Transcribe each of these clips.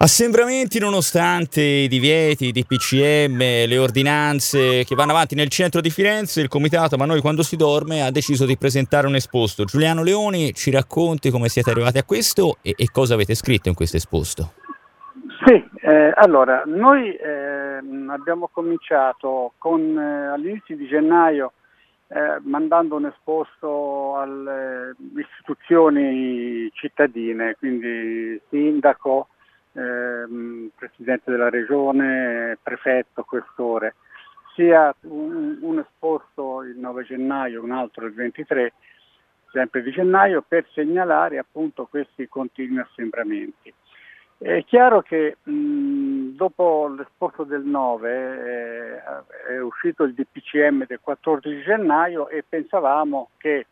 Assembramenti nonostante i divieti, i DPCM, le ordinanze che vanno avanti nel centro di Firenze, il comitato Ma noi quando si dorme ha deciso di presentare un esposto. Giuliano Leoni ci racconti come siete arrivati a questo e, e cosa avete scritto in questo esposto. Sì, eh, allora noi eh, abbiamo cominciato con, eh, all'inizio di gennaio eh, mandando un esposto alle istituzioni cittadine, quindi sindaco, ehm, Presidente della Regione, Prefetto, Questore, sia un, un esposto il 9 gennaio, un altro il 23, sempre di gennaio, per segnalare appunto questi continui assembramenti. È chiaro che mh, dopo l'esposto del 9 eh, è uscito il DPCM del 14 gennaio e pensavamo che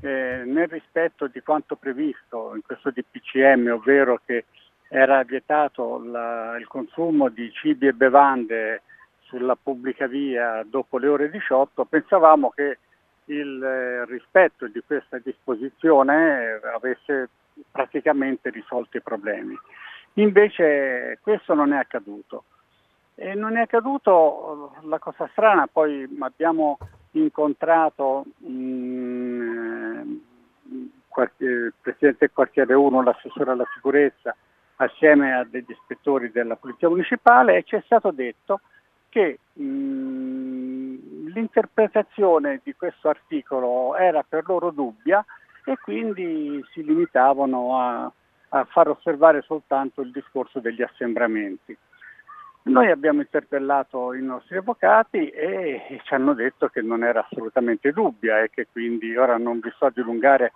eh, nel rispetto di quanto previsto in questo DPCM, ovvero che era vietato la, il consumo di cibi e bevande sulla pubblica via dopo le ore 18, pensavamo che il eh, rispetto di questa disposizione avesse praticamente risolto i problemi. Invece questo non è accaduto. E non è accaduto la cosa strana, poi abbiamo incontrato mh, il Presidente del quartiere 1, l'assessore alla sicurezza, assieme a degli ispettori della Polizia Municipale e ci è stato detto che mh, l'interpretazione di questo articolo era per loro dubbia e quindi si limitavano a, a far osservare soltanto il discorso degli assembramenti. Noi abbiamo interpellato i nostri avvocati e ci hanno detto che non era assolutamente dubbia e che quindi ora non vi sto a dilungare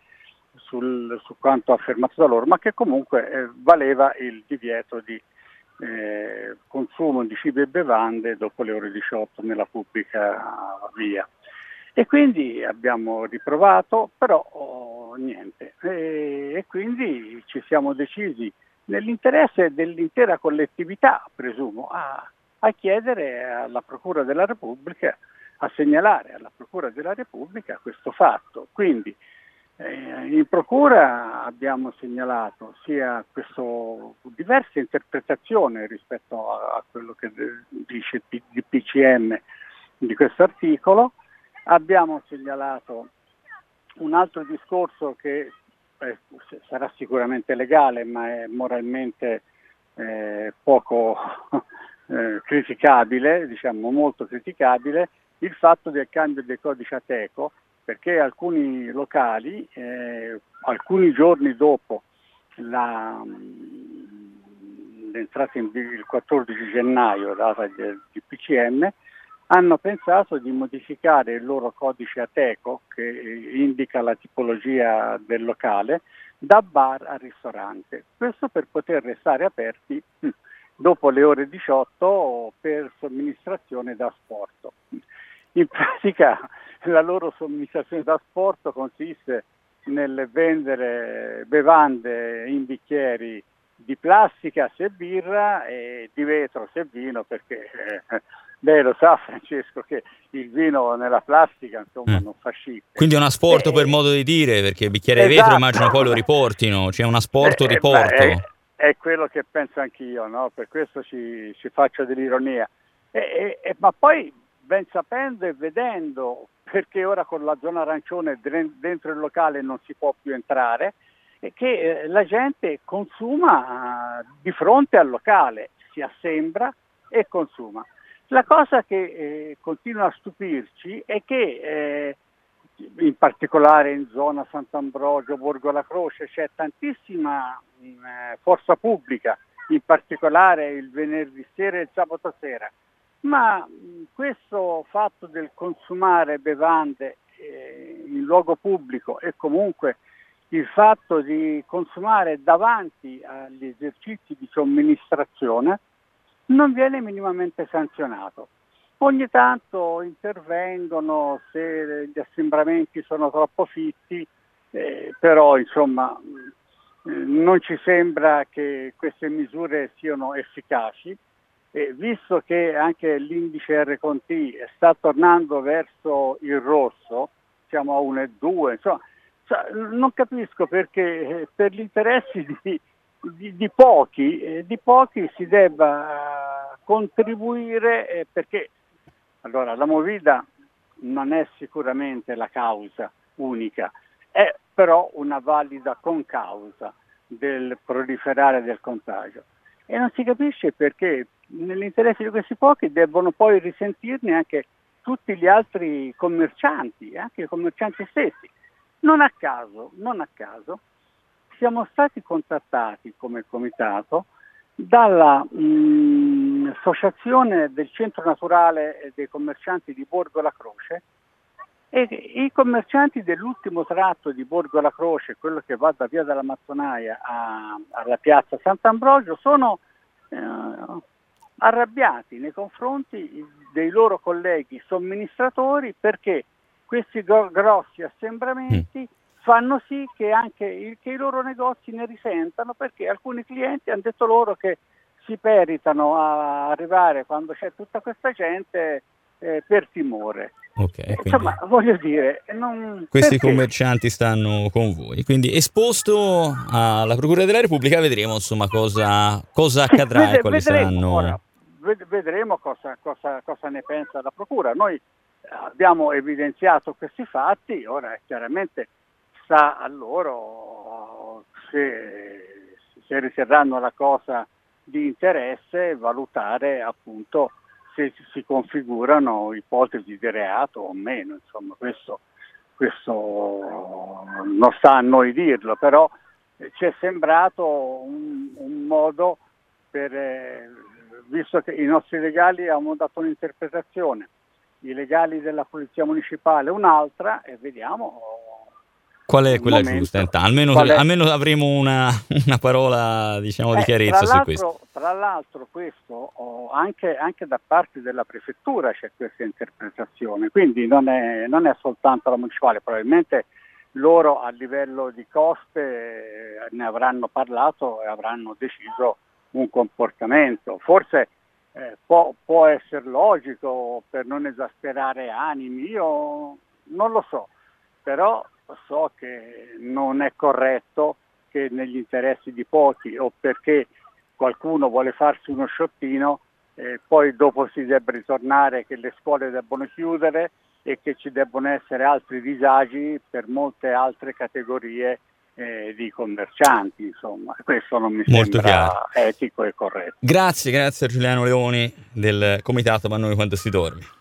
sul, su quanto affermato da loro, ma che comunque eh, valeva il divieto di eh, consumo di cibi e bevande dopo le ore 18 nella pubblica via. E quindi abbiamo riprovato, però oh, niente. E, e quindi ci siamo decisi, nell'interesse dell'intera collettività, presumo, a, a chiedere alla Procura della Repubblica, a segnalare alla Procura della Repubblica questo fatto. Quindi in procura abbiamo segnalato sia questo, diverse interpretazioni rispetto a, a quello che dice il PCM di questo articolo, abbiamo segnalato un altro discorso che eh, sarà sicuramente legale ma è moralmente eh, poco eh, criticabile, diciamo molto criticabile, il fatto del cambio del codice Ateco perché alcuni locali, eh, alcuni giorni dopo la, l'entrata in il 14 gennaio, data del PCM, hanno pensato di modificare il loro codice Ateco, che indica la tipologia del locale, da bar a ristorante. Questo per poter restare aperti dopo le ore 18 per somministrazione da sport. In pratica la loro somministrazione da sport consiste nel vendere bevande in bicchieri di plastica se birra e di vetro se vino perché eh, lei lo sa Francesco che il vino nella plastica insomma mm. non fa chic. Quindi è un asporto eh, per modo di dire perché il bicchiere esatto. di vetro immagino poi lo riportino, c'è cioè un asporto eh, di porto. Beh, è, è, quello che penso anch'io, no? per questo ci, ci faccio dell'ironia. E, e, ma poi ben sapendo e vedendo perché ora con la zona arancione dentro il locale non si può più entrare, che eh, la gente consuma eh, di fronte al locale, si assembra e consuma. La cosa che eh, continua a stupirci è che eh, in particolare in zona Sant'Ambrogio, Borgo La Croce c'è tantissima mh, mm, eh, forza pubblica, in particolare il venerdì sera e il sabato sera, ma questo fatto del consumare bevande eh, in luogo pubblico e comunque il fatto di consumare davanti agli esercizi di somministrazione non viene minimamente sanzionato. Ogni tanto intervengono se gli assembramenti sono troppo fitti, eh, però insomma eh, non ci sembra che queste misure siano efficaci e visto che anche l'indice RConT sta tornando verso il rosso, siamo a 1,2, insomma, non capisco perché eh, per gli interessi di, di, di, pochi, eh, di pochi si debba contribuire eh, perché allora, la Movida non è sicuramente la causa unica, è però una valida concausa del proliferare del contagio. E non si capisce perché nell'interesse di questi pochi debbono poi risentirne anche tutti gli altri commercianti, anche i commercianti stessi. Non a caso, non a caso siamo stati contattati come comitato dall'associazione mm, del Centro Naturale dei Commercianti di Borgo La Croce e i commercianti dell'ultimo tratto di Borgo La Croce, quello che va da via della Mazzonaia a, alla piazza Sant'Ambrogio, sono eh, arrabbiati nei confronti dei loro colleghi somministratori perché questi gro- grossi assembramenti mm. fanno sì che anche il, che i loro negozi ne risentano perché alcuni clienti hanno detto loro che si peritano a arrivare quando c'è tutta questa gente eh, per timore. Okay, Insomma, voglio dire, non... questi perché? commercianti stanno con voi, quindi esposto alla Procura della Repubblica vedremo insomma cosa, cosa accadrà sì, e quali saranno... Ora, vedremo cosa, cosa, cosa, ne pensa la Procura. Noi abbiamo evidenziato questi fatti, ora chiaramente sta a loro se, se riterranno la cosa di interesse valutare appunto se si configurano ipotesi di reato o meno, insomma questo, questo non sta a noi dirlo, però ci è sembrato un, un modo per, eh, visto che i nostri legali hanno dato un'interpretazione, i legali della Polizia Municipale un'altra e vediamo Qual è quella giusta? Almeno, almeno, avremo una, una parola diciamo, eh, di chiarezza su questo. Tra l'altro questo oh, anche, anche, da parte della prefettura c'è questa interpretazione, quindi non è, non è, soltanto la municipale, probabilmente loro a livello di coste eh, ne avranno parlato e avranno deciso un comportamento. Forse eh, può, può essere logico per non esasperare animi, io non lo so, però so che non è corretto che negli interessi di pochi o perché qualcuno vuole farsi uno sciottino, eh, poi dopo si debba ritornare che le scuole debbono chiudere e che ci debbono essere altri disagi per molte altre categorie eh, di commercianti, insomma, questo non mi Molto sembra chiaro. etico e corretto. Grazie, grazie a Giuliano Leoni del Comitato Ma noi quando si dorme.